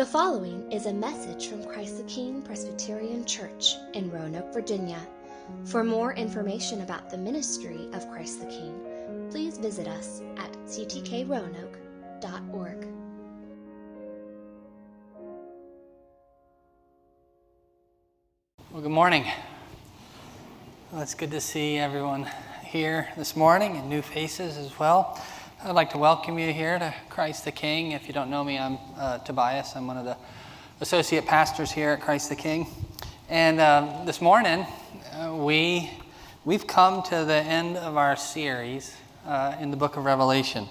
The following is a message from Christ the King Presbyterian Church in Roanoke, Virginia. For more information about the ministry of Christ the King, please visit us at ctkroanoke.org. Well, good morning. Well, it's good to see everyone here this morning and new faces as well. I'd like to welcome you here to Christ the King. If you don't know me, I'm uh, Tobias. I'm one of the associate pastors here at Christ the King. And uh, this morning, uh, we, we've come to the end of our series uh, in the book of Revelation.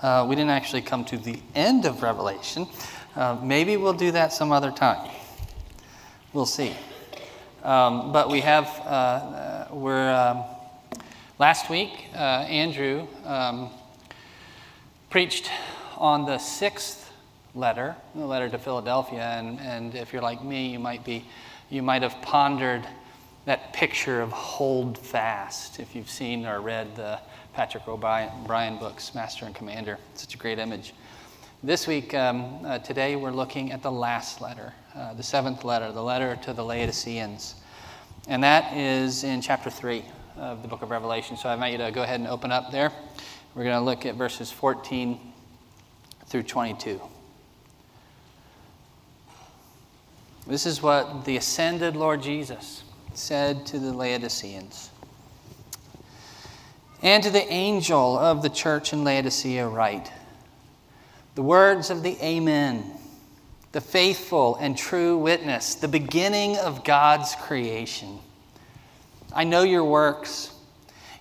Uh, we didn't actually come to the end of Revelation. Uh, maybe we'll do that some other time. We'll see. Um, but we have, we're, um, last week, Andrew. Um, preached on the sixth letter, the letter to Philadelphia, and, and if you're like me, you might be, you might have pondered that picture of hold fast. If you've seen or read the Patrick O'Brian books, Master and Commander, such a great image. This week, um, uh, today, we're looking at the last letter, uh, the seventh letter, the letter to the Laodiceans, and that is in chapter three of the book of Revelation. So I invite you to go ahead and open up there. We're going to look at verses 14 through 22. This is what the ascended Lord Jesus said to the Laodiceans. And to the angel of the church in Laodicea, write the words of the Amen, the faithful and true witness, the beginning of God's creation. I know your works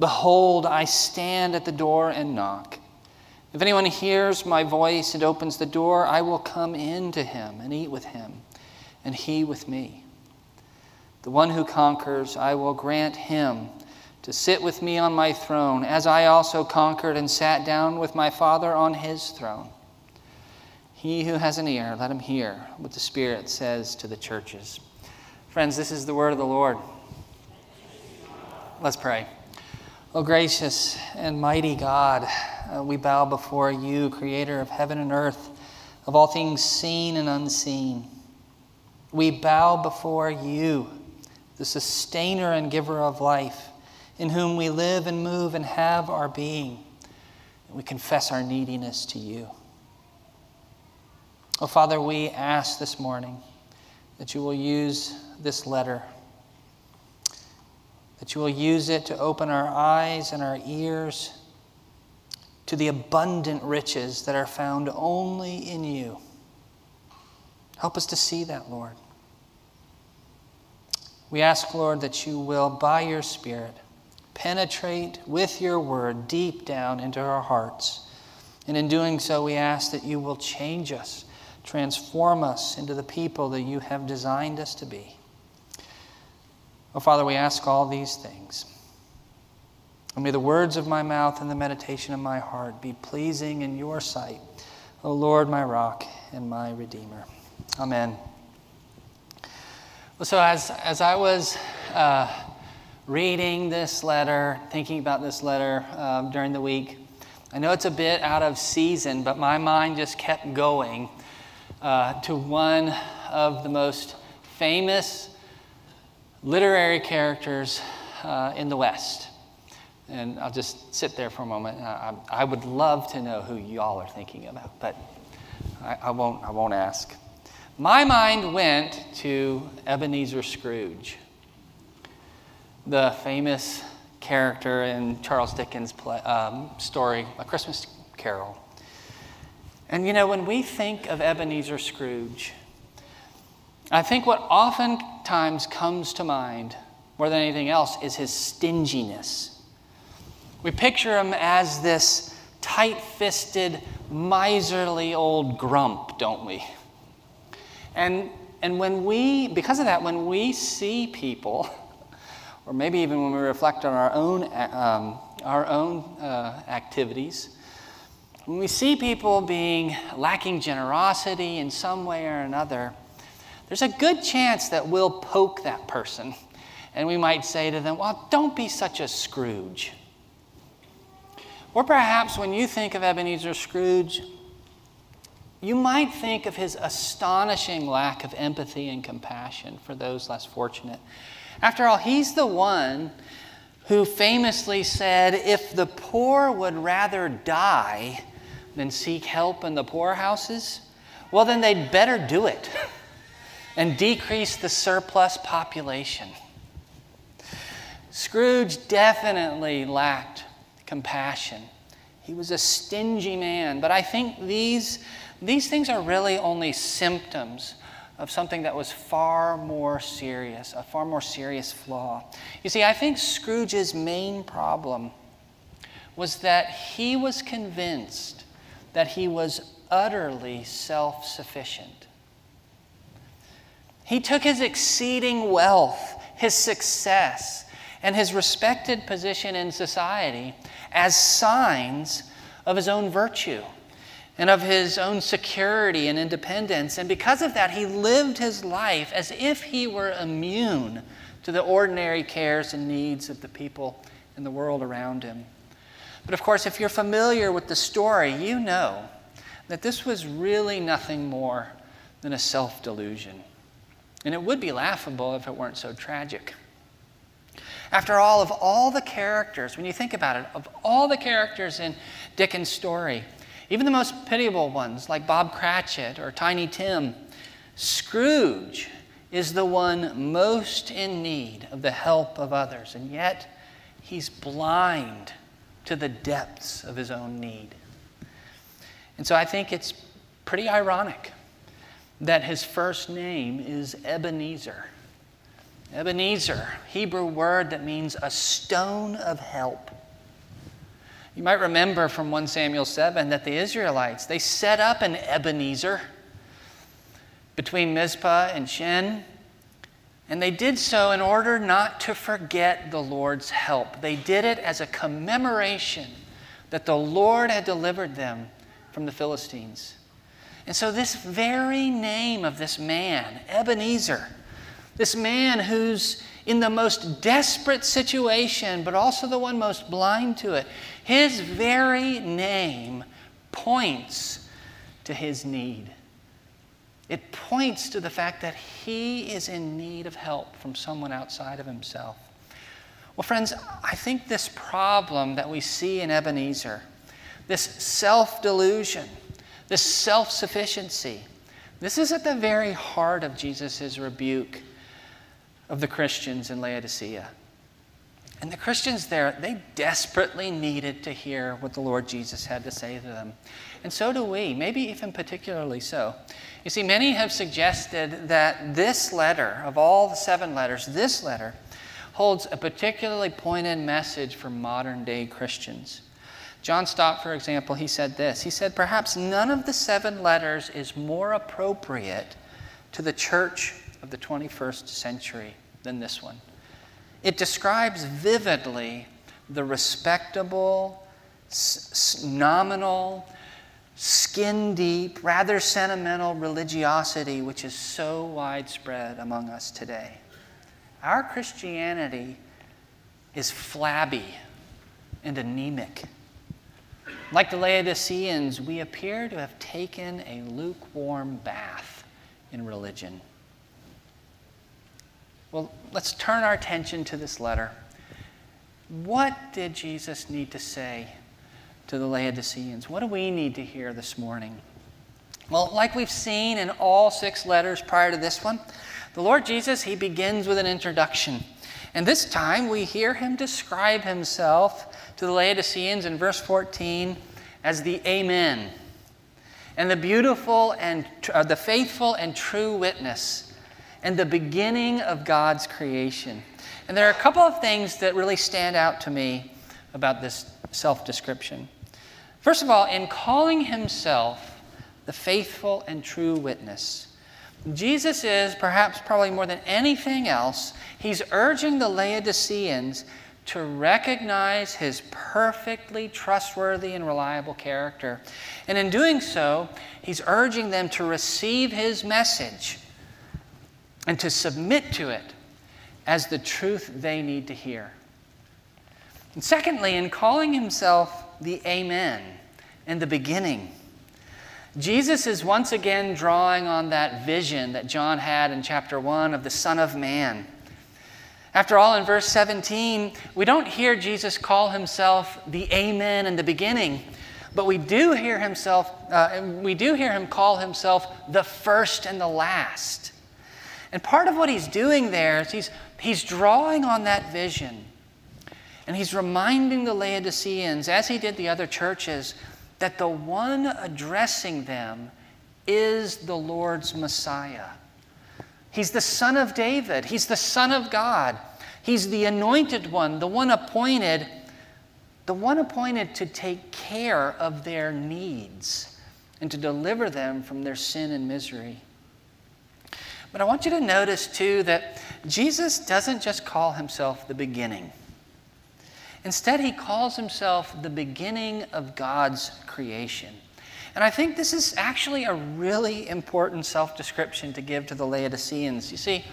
Behold, I stand at the door and knock. If anyone hears my voice and opens the door, I will come in to him and eat with him, and he with me. The one who conquers, I will grant him to sit with me on my throne, as I also conquered and sat down with my Father on his throne. He who has an ear, let him hear what the Spirit says to the churches. Friends, this is the word of the Lord. Let's pray. O gracious and mighty God, uh, we bow before you, creator of heaven and earth, of all things seen and unseen. We bow before you, the sustainer and giver of life, in whom we live and move and have our being. We confess our neediness to you. Oh, Father, we ask this morning that you will use this letter that you will use it to open our eyes and our ears to the abundant riches that are found only in you. Help us to see that, Lord. We ask, Lord, that you will, by your Spirit, penetrate with your word deep down into our hearts. And in doing so, we ask that you will change us, transform us into the people that you have designed us to be. Oh, Father, we ask all these things. And may the words of my mouth and the meditation of my heart be pleasing in your sight, O Lord, my rock and my redeemer. Amen. Well, so as, as I was uh, reading this letter, thinking about this letter um, during the week, I know it's a bit out of season, but my mind just kept going uh, to one of the most famous literary characters uh, in the West. And I'll just sit there for a moment. I, I would love to know who y'all are thinking about, but I, I, won't, I won't ask. my mind went to Ebenezer Scrooge, the famous character in Charles Dickens' play, um, story, A Christmas Carol. And you know, when we think of Ebenezer Scrooge, I think what oftentimes comes to mind more than anything else is his stinginess. We picture him as this tight fisted, miserly old grump, don't we? And, and when we, because of that, when we see people, or maybe even when we reflect on our own, um, our own uh, activities, when we see people being lacking generosity in some way or another, there's a good chance that we'll poke that person. And we might say to them, Well, don't be such a Scrooge. Or perhaps when you think of Ebenezer Scrooge, you might think of his astonishing lack of empathy and compassion for those less fortunate. After all, he's the one who famously said, If the poor would rather die than seek help in the poorhouses, well, then they'd better do it and decrease the surplus population. Scrooge definitely lacked compassion. He was a stingy man, but I think these, these things are really only symptoms of something that was far more serious, a far more serious flaw. You see, I think Scrooge's main problem was that he was convinced that he was utterly self sufficient. He took his exceeding wealth, his success, and his respected position in society as signs of his own virtue and of his own security and independence. And because of that, he lived his life as if he were immune to the ordinary cares and needs of the people in the world around him. But of course, if you're familiar with the story, you know that this was really nothing more than a self delusion. And it would be laughable if it weren't so tragic. After all, of all the characters, when you think about it, of all the characters in Dickens' story, even the most pitiable ones like Bob Cratchit or Tiny Tim, Scrooge is the one most in need of the help of others, and yet he's blind to the depths of his own need. And so I think it's pretty ironic that his first name is Ebenezer. Ebenezer, Hebrew word that means a stone of help. You might remember from 1 Samuel 7 that the Israelites, they set up an Ebenezer between Mizpah and Shen, and they did so in order not to forget the Lord's help. They did it as a commemoration that the Lord had delivered them from the Philistines. And so, this very name of this man, Ebenezer, this man who's in the most desperate situation, but also the one most blind to it, his very name points to his need. It points to the fact that he is in need of help from someone outside of himself. Well, friends, I think this problem that we see in Ebenezer, this self delusion, this self sufficiency, this is at the very heart of Jesus' rebuke of the Christians in Laodicea. And the Christians there, they desperately needed to hear what the Lord Jesus had to say to them. And so do we, maybe even particularly so. You see, many have suggested that this letter, of all the seven letters, this letter holds a particularly pointed message for modern day Christians. John Stott, for example, he said this. He said, Perhaps none of the seven letters is more appropriate to the church of the 21st century than this one. It describes vividly the respectable, s- nominal, skin deep, rather sentimental religiosity which is so widespread among us today. Our Christianity is flabby and anemic. Like the Laodiceans, we appear to have taken a lukewarm bath in religion. Well, let's turn our attention to this letter. What did Jesus need to say to the Laodiceans? What do we need to hear this morning? Well, like we've seen in all six letters prior to this one, the Lord Jesus, he begins with an introduction. And this time we hear him describe himself to the Laodiceans in verse 14 as the Amen, and the beautiful and uh, the faithful and true witness, and the beginning of God's creation. And there are a couple of things that really stand out to me about this self description. First of all, in calling himself the faithful and true witness, Jesus is, perhaps probably more than anything else, he's urging the Laodiceans to recognize his perfectly trustworthy and reliable character. And in doing so, he's urging them to receive his message and to submit to it as the truth they need to hear. And secondly, in calling himself the Amen and the beginning, Jesus is once again drawing on that vision that John had in chapter 1 of the Son of Man. After all, in verse 17, we don't hear Jesus call himself the Amen in the beginning, but we do hear himself, uh, we do hear him call himself the first and the last. And part of what he's doing there is he's, he's drawing on that vision. And he's reminding the Laodiceans, as he did the other churches, that the one addressing them is the Lord's Messiah. He's the Son of David, He's the Son of God, He's the anointed one, the one appointed, the one appointed to take care of their needs and to deliver them from their sin and misery. But I want you to notice too that Jesus doesn't just call himself the beginning. Instead, he calls himself the beginning of God's creation. And I think this is actually a really important self description to give to the Laodiceans. You see,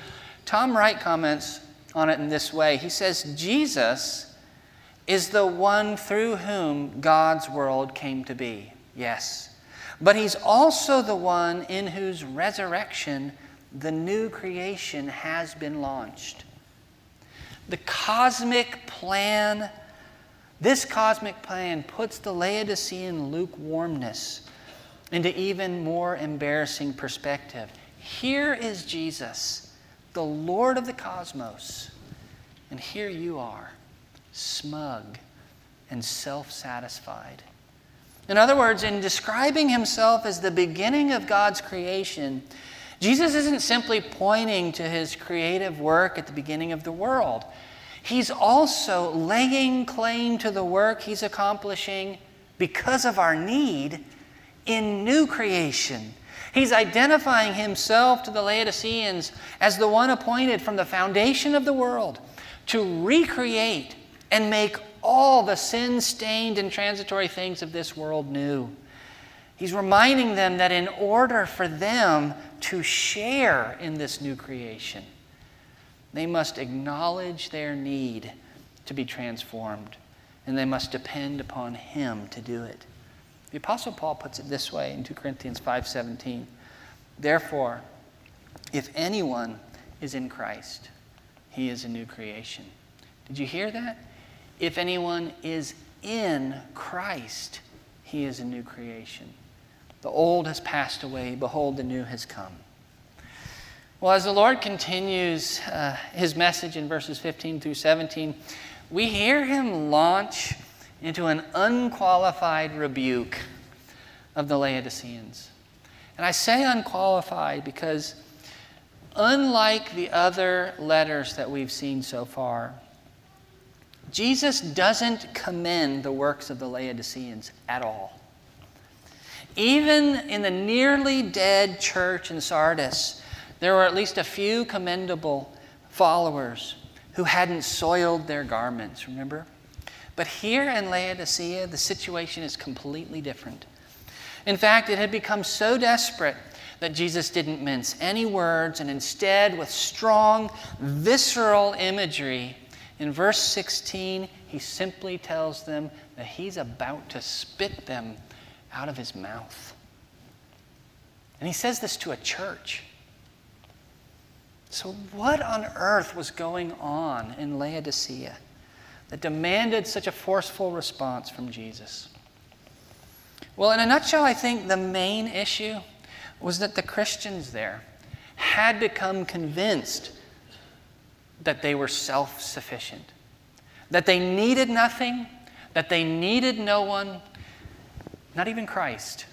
Tom Wright comments on it in this way He says, Jesus is the one through whom God's world came to be. Yes. But he's also the one in whose resurrection the new creation has been launched. The cosmic plan, this cosmic plan puts the Laodicean lukewarmness into even more embarrassing perspective. Here is Jesus, the Lord of the cosmos, and here you are, smug and self satisfied. In other words, in describing himself as the beginning of God's creation, Jesus isn't simply pointing to his creative work at the beginning of the world. He's also laying claim to the work he's accomplishing because of our need in new creation. He's identifying himself to the Laodiceans as the one appointed from the foundation of the world to recreate and make all the sin stained and transitory things of this world new. He's reminding them that in order for them to share in this new creation, they must acknowledge their need to be transformed, and they must depend upon Him to do it. The apostle Paul puts it this way in 2 Corinthians 5:17. Therefore, if anyone is in Christ, he is a new creation. Did you hear that? If anyone is in Christ, he is a new creation. The old has passed away, behold, the new has come. Well, as the Lord continues uh, his message in verses 15 through 17, we hear him launch into an unqualified rebuke of the Laodiceans. And I say unqualified because, unlike the other letters that we've seen so far, Jesus doesn't commend the works of the Laodiceans at all. Even in the nearly dead church in Sardis, there were at least a few commendable followers who hadn't soiled their garments, remember? But here in Laodicea, the situation is completely different. In fact, it had become so desperate that Jesus didn't mince any words, and instead, with strong, visceral imagery, in verse 16, he simply tells them that he's about to spit them out of his mouth. And he says this to a church. So, what on earth was going on in Laodicea that demanded such a forceful response from Jesus? Well, in a nutshell, I think the main issue was that the Christians there had become convinced that they were self sufficient, that they needed nothing, that they needed no one, not even Christ.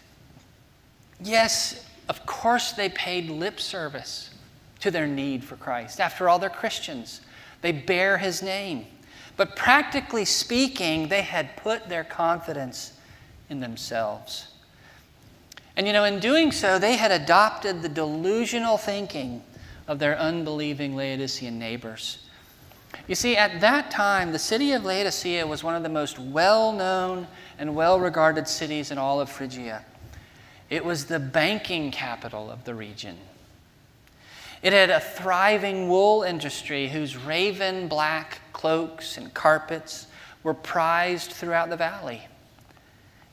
Yes, of course, they paid lip service to their need for Christ. After all, they're Christians, they bear his name. But practically speaking, they had put their confidence in themselves. And you know, in doing so, they had adopted the delusional thinking of their unbelieving Laodicean neighbors. You see, at that time, the city of Laodicea was one of the most well known and well regarded cities in all of Phrygia. It was the banking capital of the region. It had a thriving wool industry whose raven black cloaks and carpets were prized throughout the valley.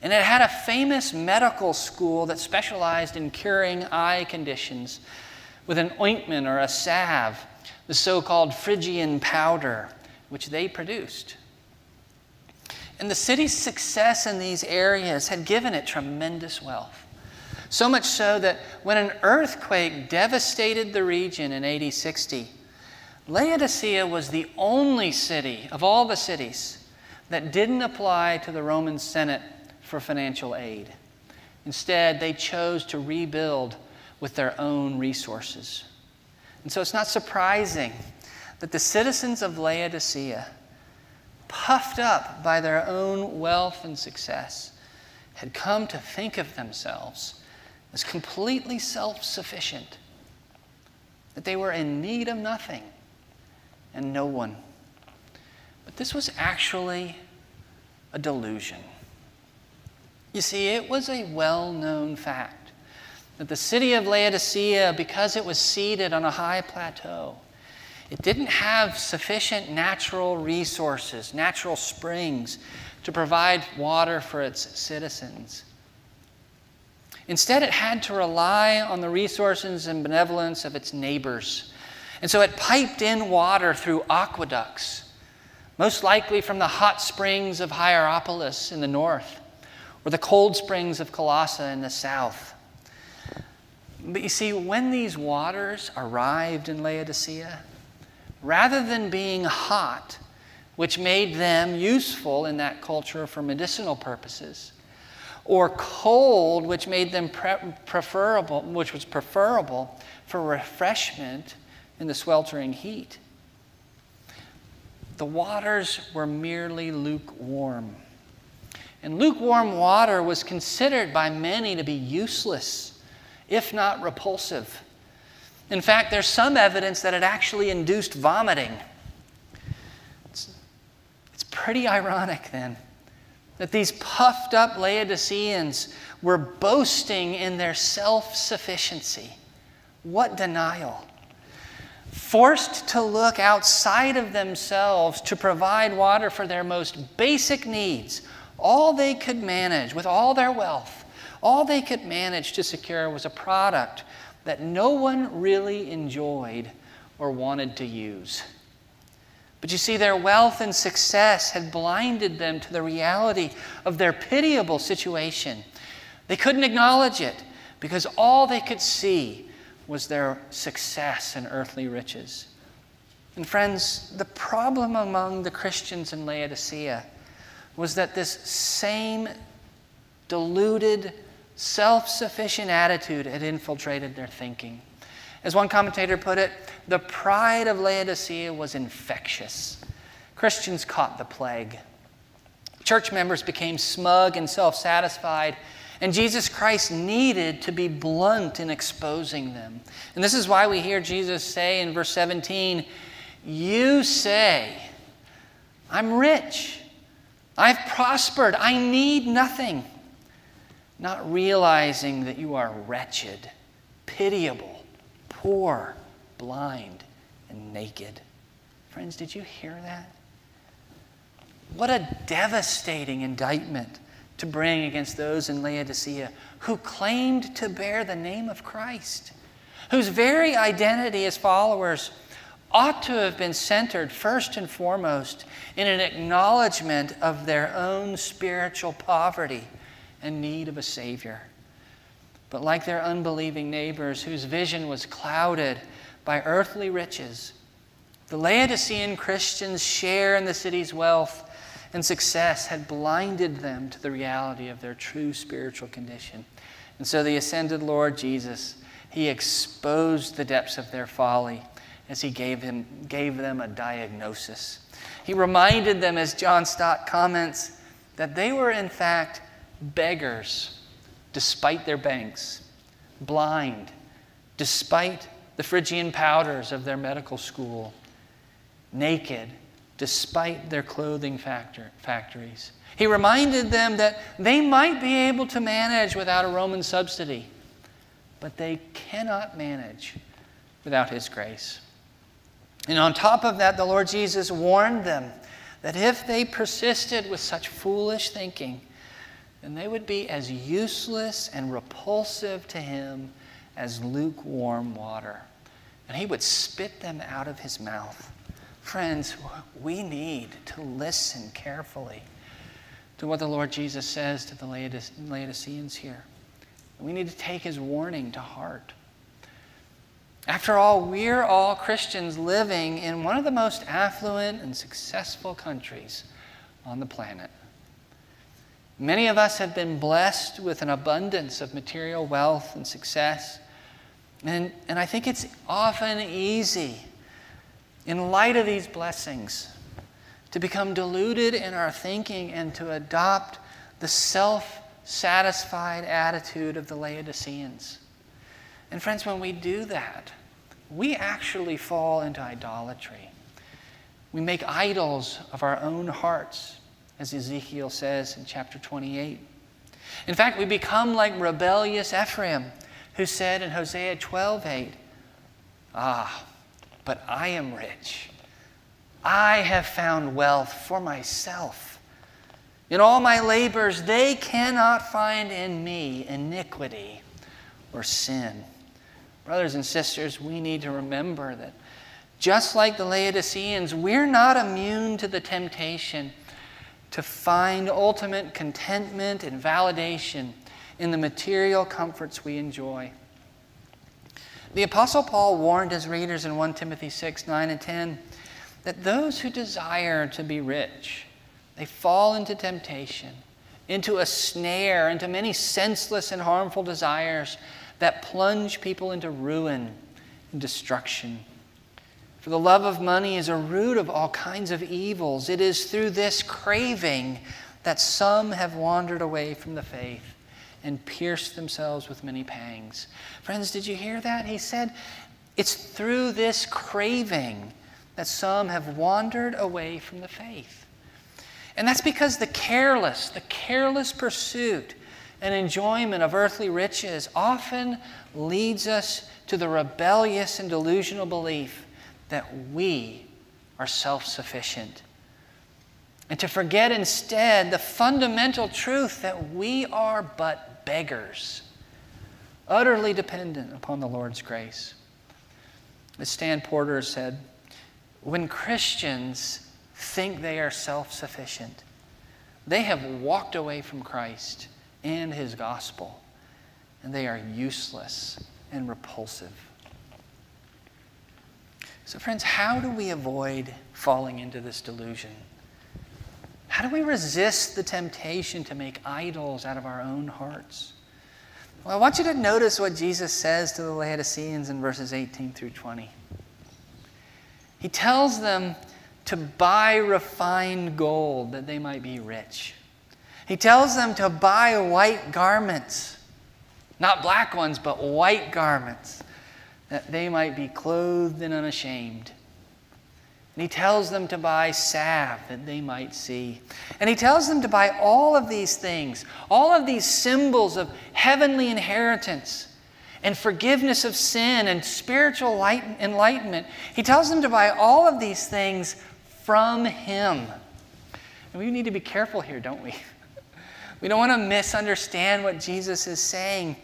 And it had a famous medical school that specialized in curing eye conditions with an ointment or a salve, the so called Phrygian powder, which they produced. And the city's success in these areas had given it tremendous wealth. So much so that when an earthquake devastated the region in AD 60, Laodicea was the only city of all the cities that didn't apply to the Roman Senate for financial aid. Instead, they chose to rebuild with their own resources. And so it's not surprising that the citizens of Laodicea, puffed up by their own wealth and success, had come to think of themselves as completely self sufficient, that they were in need of nothing and no one. But this was actually a delusion. You see, it was a well known fact that the city of Laodicea, because it was seated on a high plateau, it didn't have sufficient natural resources, natural springs, to provide water for its citizens. Instead, it had to rely on the resources and benevolence of its neighbors. And so it piped in water through aqueducts, most likely from the hot springs of Hierapolis in the north or the cold springs of Colossae in the south. But you see, when these waters arrived in Laodicea, rather than being hot, which made them useful in that culture for medicinal purposes, or cold, which made them pre- preferable, which was preferable for refreshment in the sweltering heat. The waters were merely lukewarm. And lukewarm water was considered by many to be useless, if not repulsive. In fact, there's some evidence that it actually induced vomiting. It's, it's pretty ironic then that these puffed up Laodiceans were boasting in their self sufficiency. What denial! Forced to look outside of themselves to provide water for their most basic needs all they could manage with all their wealth, all they could manage to secure was a product that no one really enjoyed or wanted to use. But you see, their wealth and success had blinded them to the reality of their pitiable situation. They couldn't acknowledge it because all they could see was their success and earthly riches. And friends, the problem among the Christians in Laodicea was that this same deluded, self sufficient attitude had infiltrated their thinking. As one commentator put it, the pride of Laodicea was infectious. Christians caught the plague. Church members became smug and self satisfied, and Jesus Christ needed to be blunt in exposing them. And this is why we hear Jesus say in verse 17, You say, I'm rich. I've prospered. I need nothing. Not realizing that you are wretched, pitiable, poor, blind, and naked. Friends, did you hear that? What a devastating indictment to bring against those in Laodicea who claimed to bear the name of Christ, whose very identity as followers ought to have been centered first and foremost in an acknowledgement of their own spiritual poverty and need of a Savior. But like their unbelieving neighbors whose vision was clouded by earthly riches, the Laodicean Christians' share in the city's wealth and success had blinded them to the reality of their true spiritual condition. And so the ascended Lord Jesus, he exposed the depths of their folly as he gave, him, gave them a diagnosis. He reminded them, as John Stott comments, that they were in fact beggars despite their banks, blind despite the Phrygian powders of their medical school, naked despite their clothing factor, factories. He reminded them that they might be able to manage without a Roman subsidy, but they cannot manage without His grace. And on top of that, the Lord Jesus warned them that if they persisted with such foolish thinking, then they would be as useless and repulsive to Him as lukewarm water. And He would spit them out of His mouth. Friends, we need to listen carefully to what the Lord Jesus says to the Laodiceans here. We need to take his warning to heart. After all, we're all Christians living in one of the most affluent and successful countries on the planet. Many of us have been blessed with an abundance of material wealth and success. And, and I think it's often easy in light of these blessings, to become deluded in our thinking and to adopt the self satisfied attitude of the Laodiceans. And, friends, when we do that, we actually fall into idolatry. We make idols of our own hearts, as Ezekiel says in chapter 28. In fact, we become like rebellious Ephraim, who said in Hosea 12:8, Ah, but I am rich. I have found wealth for myself. In all my labors, they cannot find in me iniquity or sin. Brothers and sisters, we need to remember that just like the Laodiceans, we're not immune to the temptation to find ultimate contentment and validation in the material comforts we enjoy. The Apostle Paul warned his readers in 1 Timothy 6 9 and 10 that those who desire to be rich, they fall into temptation, into a snare, into many senseless and harmful desires that plunge people into ruin and destruction. For the love of money is a root of all kinds of evils. It is through this craving that some have wandered away from the faith and pierced themselves with many pangs. Friends, did you hear that? He said, It's through this craving that some have wandered away from the faith. And that's because the careless, the careless pursuit and enjoyment of earthly riches often leads us to the rebellious and delusional belief that we are self sufficient and to forget instead the fundamental truth that we are but beggars, utterly dependent upon the Lord's grace. As Stan Porter said, when Christians think they are self sufficient, they have walked away from Christ and his gospel, and they are useless and repulsive. So, friends, how do we avoid falling into this delusion? How do we resist the temptation to make idols out of our own hearts? Well, I want you to notice what Jesus says to the Laodiceans in verses 18 through 20. He tells them to buy refined gold that they might be rich. He tells them to buy white garments, not black ones, but white garments, that they might be clothed and unashamed. And he tells them to buy salve that they might see. And he tells them to buy all of these things, all of these symbols of heavenly inheritance and forgiveness of sin and spiritual light, enlightenment. He tells them to buy all of these things from him. And we need to be careful here, don't we? We don't want to misunderstand what Jesus is saying.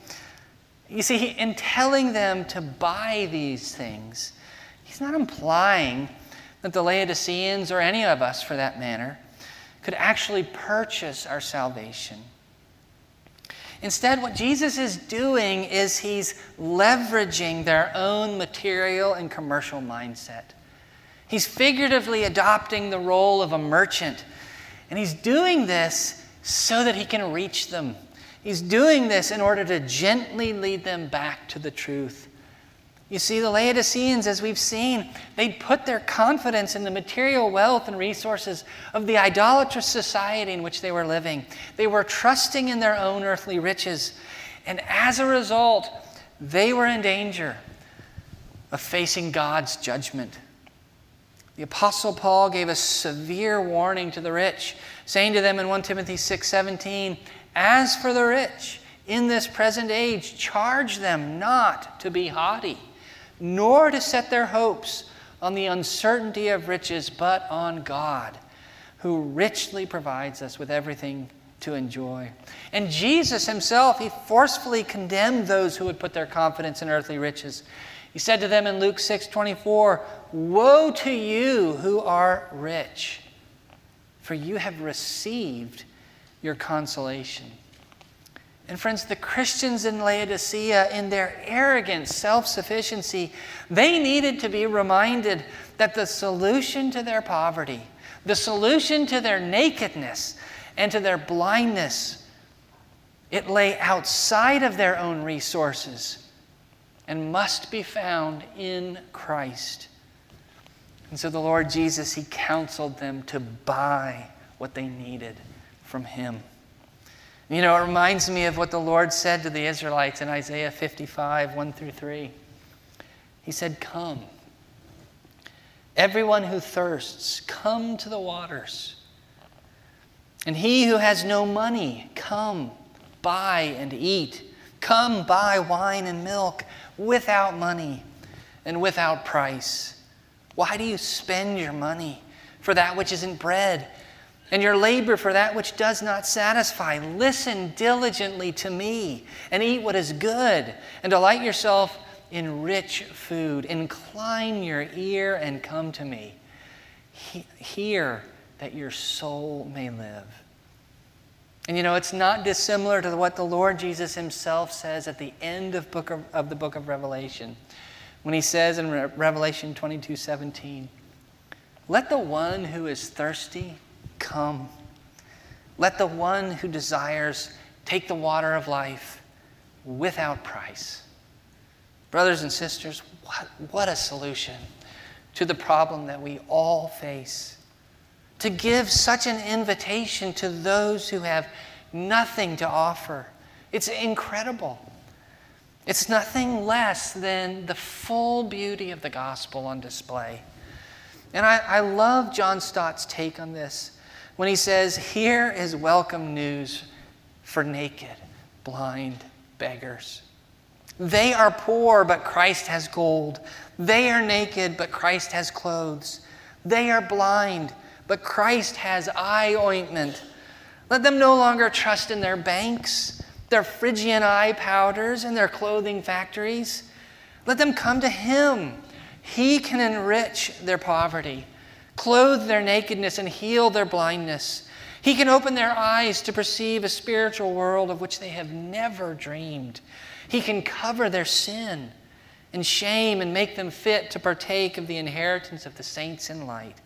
You see, in telling them to buy these things, he's not implying that the Laodiceans, or any of us for that matter, could actually purchase our salvation. Instead, what Jesus is doing is he's leveraging their own material and commercial mindset. He's figuratively adopting the role of a merchant. And he's doing this so that he can reach them. He's doing this in order to gently lead them back to the truth. You see, the Laodiceans, as we've seen, they'd put their confidence in the material wealth and resources of the idolatrous society in which they were living. They were trusting in their own earthly riches. And as a result, they were in danger of facing God's judgment. The Apostle Paul gave a severe warning to the rich, saying to them in 1 Timothy 6 17, As for the rich, in this present age, charge them not to be haughty nor to set their hopes on the uncertainty of riches, but on God, who richly provides us with everything to enjoy. And Jesus himself, he forcefully condemned those who would put their confidence in earthly riches. He said to them in Luke 6 24, Woe to you who are rich, for you have received your consolation. And friends, the Christians in Laodicea, in their arrogant self sufficiency, they needed to be reminded that the solution to their poverty, the solution to their nakedness and to their blindness, it lay outside of their own resources and must be found in Christ. And so the Lord Jesus, He counseled them to buy what they needed from Him. You know, it reminds me of what the Lord said to the Israelites in Isaiah 55, 1 through 3. He said, Come. Everyone who thirsts, come to the waters. And he who has no money, come, buy and eat. Come, buy wine and milk without money and without price. Why do you spend your money for that which isn't bread? And your labor for that which does not satisfy. Listen diligently to me and eat what is good, and delight yourself in rich food. Incline your ear and come to me. He- hear that your soul may live. And you know, it's not dissimilar to what the Lord Jesus himself says at the end of, book of, of the book of Revelation, when he says in Re- Revelation 22 17, Let the one who is thirsty Come. Let the one who desires take the water of life without price. Brothers and sisters, what, what a solution to the problem that we all face. To give such an invitation to those who have nothing to offer. It's incredible. It's nothing less than the full beauty of the gospel on display. And I, I love John Stott's take on this when he says, Here is welcome news for naked, blind beggars. They are poor, but Christ has gold. They are naked, but Christ has clothes. They are blind, but Christ has eye ointment. Let them no longer trust in their banks, their Phrygian eye powders, and their clothing factories. Let them come to Him. He can enrich their poverty clothe their nakedness, and heal their blindness. He can open their eyes to perceive a spiritual world of which they have never dreamed. He can cover their sin and shame and make them fit to partake of the inheritance of the saints in light.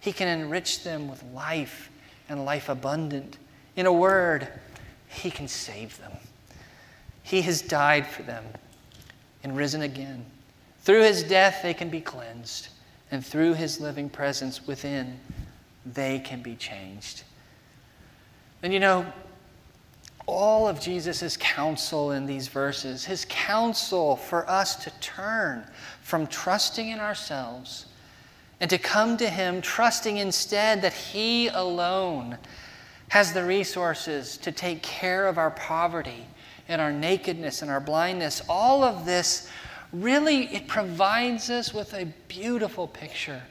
He can enrich them with life and life abundant. In a word, He can save them. He has died for them and risen again. Through His death, they can be cleansed and through his living presence within, they can be changed. And you know, all of Jesus' counsel in these verses, his counsel for us to turn from trusting in ourselves and to come to him, trusting instead that he alone has the resources to take care of our poverty and our nakedness and our blindness. All of this really it provides us with a beautiful picture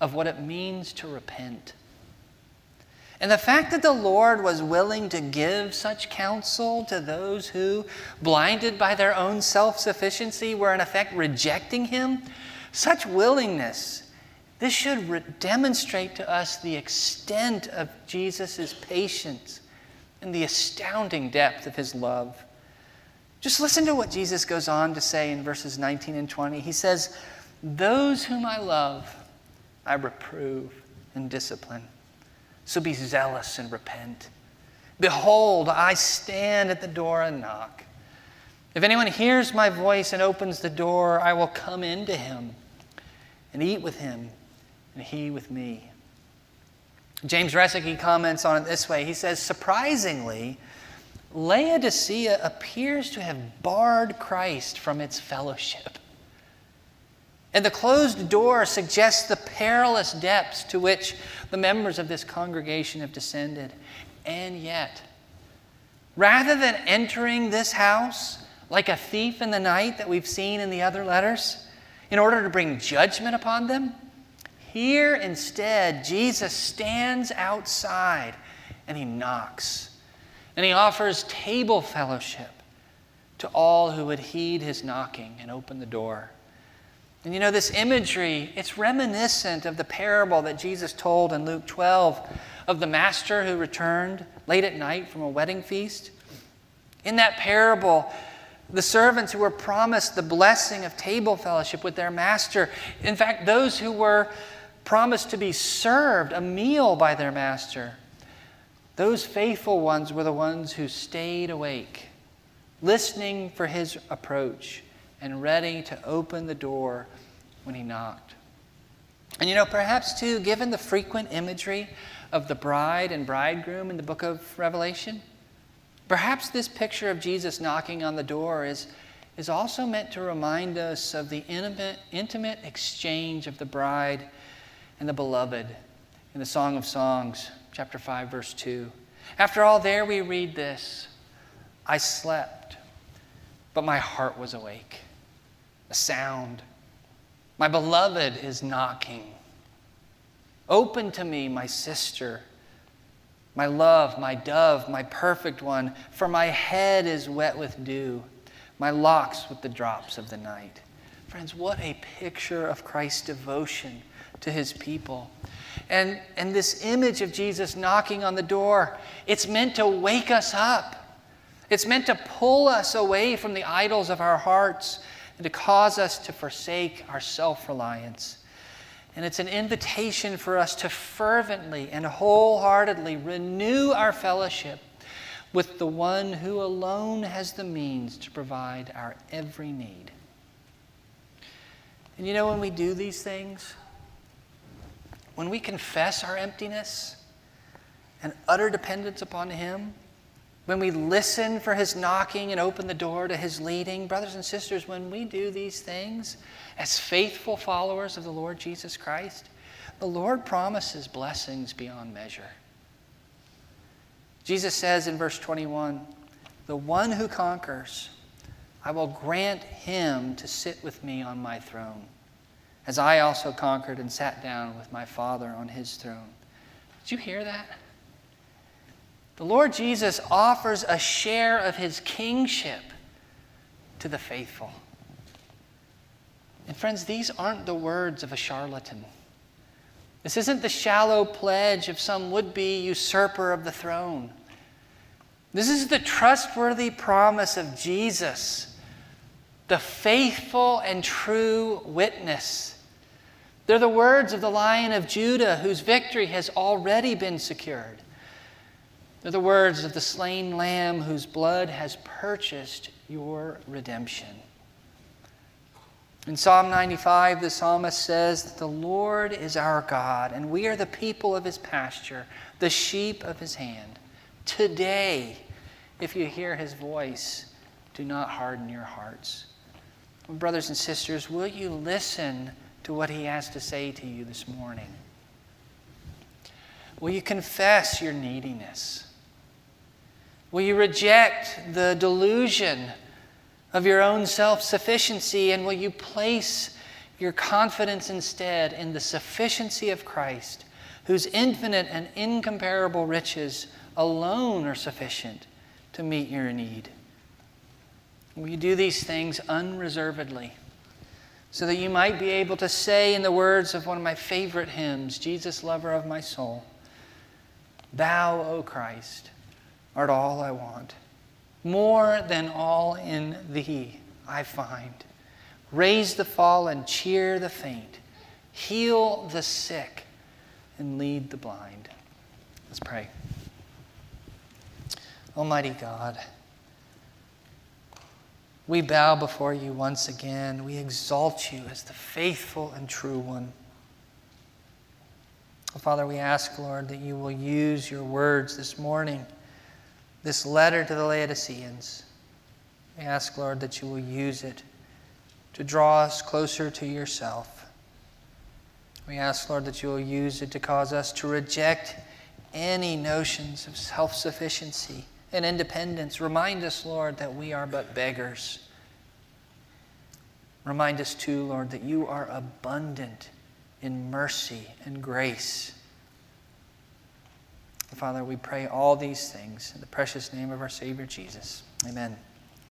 of what it means to repent. And the fact that the Lord was willing to give such counsel to those who, blinded by their own self sufficiency, were in effect rejecting Him, such willingness, this should re- demonstrate to us the extent of Jesus' patience and the astounding depth of his love. Just listen to what Jesus goes on to say in verses 19 and 20. He says, Those whom I love, I reprove and discipline. So be zealous and repent. Behold, I stand at the door and knock. If anyone hears my voice and opens the door, I will come into him and eat with him, and he with me. James Resicki comments on it this way. He says, Surprisingly, Laodicea appears to have barred Christ from its fellowship. And the closed door suggests the perilous depths to which the members of this congregation have descended. And yet, rather than entering this house like a thief in the night that we've seen in the other letters, in order to bring judgment upon them, here instead, Jesus stands outside and he knocks. And he offers table fellowship to all who would heed his knocking and open the door. And you know, this imagery, it's reminiscent of the parable that Jesus told in Luke 12 of the master who returned late at night from a wedding feast. In that parable, the servants who were promised the blessing of table fellowship with their master, in fact, those who were promised to be served a meal by their master, those faithful ones were the ones who stayed awake, listening for his approach and ready to open the door when he knocked. And you know, perhaps too, given the frequent imagery of the bride and bridegroom in the book of Revelation, perhaps this picture of Jesus knocking on the door is, is also meant to remind us of the intimate, intimate exchange of the bride and the beloved in the Song of Songs, chapter 5, verse 2. After all, there we read this I slept, but my heart was awake a sound. My beloved is knocking. Open to me, my sister, my love, my dove, my perfect one, for my head is wet with dew, my locks with the drops of the night. Friends, what a picture of Christ's devotion to his people. And, and this image of Jesus knocking on the door, it's meant to wake us up. It's meant to pull us away from the idols of our hearts and to cause us to forsake our self reliance. And it's an invitation for us to fervently and wholeheartedly renew our fellowship with the one who alone has the means to provide our every need. And you know, when we do these things, when we confess our emptiness and utter dependence upon Him, when we listen for his knocking and open the door to his leading, brothers and sisters, when we do these things as faithful followers of the Lord Jesus Christ, the Lord promises blessings beyond measure. Jesus says in verse 21 The one who conquers, I will grant him to sit with me on my throne, as I also conquered and sat down with my Father on his throne. Did you hear that? The Lord Jesus offers a share of his kingship to the faithful. And friends, these aren't the words of a charlatan. This isn't the shallow pledge of some would be usurper of the throne. This is the trustworthy promise of Jesus, the faithful and true witness. They're the words of the Lion of Judah, whose victory has already been secured. They're the words of the slain lamb whose blood has purchased your redemption. In Psalm 95, the psalmist says that the Lord is our God, and we are the people of his pasture, the sheep of his hand. Today, if you hear his voice, do not harden your hearts. Brothers and sisters, will you listen to what he has to say to you this morning? Will you confess your neediness? Will you reject the delusion of your own self sufficiency and will you place your confidence instead in the sufficiency of Christ, whose infinite and incomparable riches alone are sufficient to meet your need? Will you do these things unreservedly? So that you might be able to say, in the words of one of my favorite hymns, Jesus, lover of my soul, Thou, O Christ, art all I want. More than all in thee I find. Raise the fallen, cheer the faint, heal the sick, and lead the blind. Let's pray. Almighty God, we bow before you once again. We exalt you as the faithful and true one. Father, we ask, Lord, that you will use your words this morning, this letter to the Laodiceans. We ask, Lord, that you will use it to draw us closer to yourself. We ask, Lord, that you will use it to cause us to reject any notions of self sufficiency and independence. Remind us, Lord, that we are but beggars. Remind us, too, Lord, that you are abundant in mercy and grace. Father, we pray all these things in the precious name of our Savior Jesus. Amen.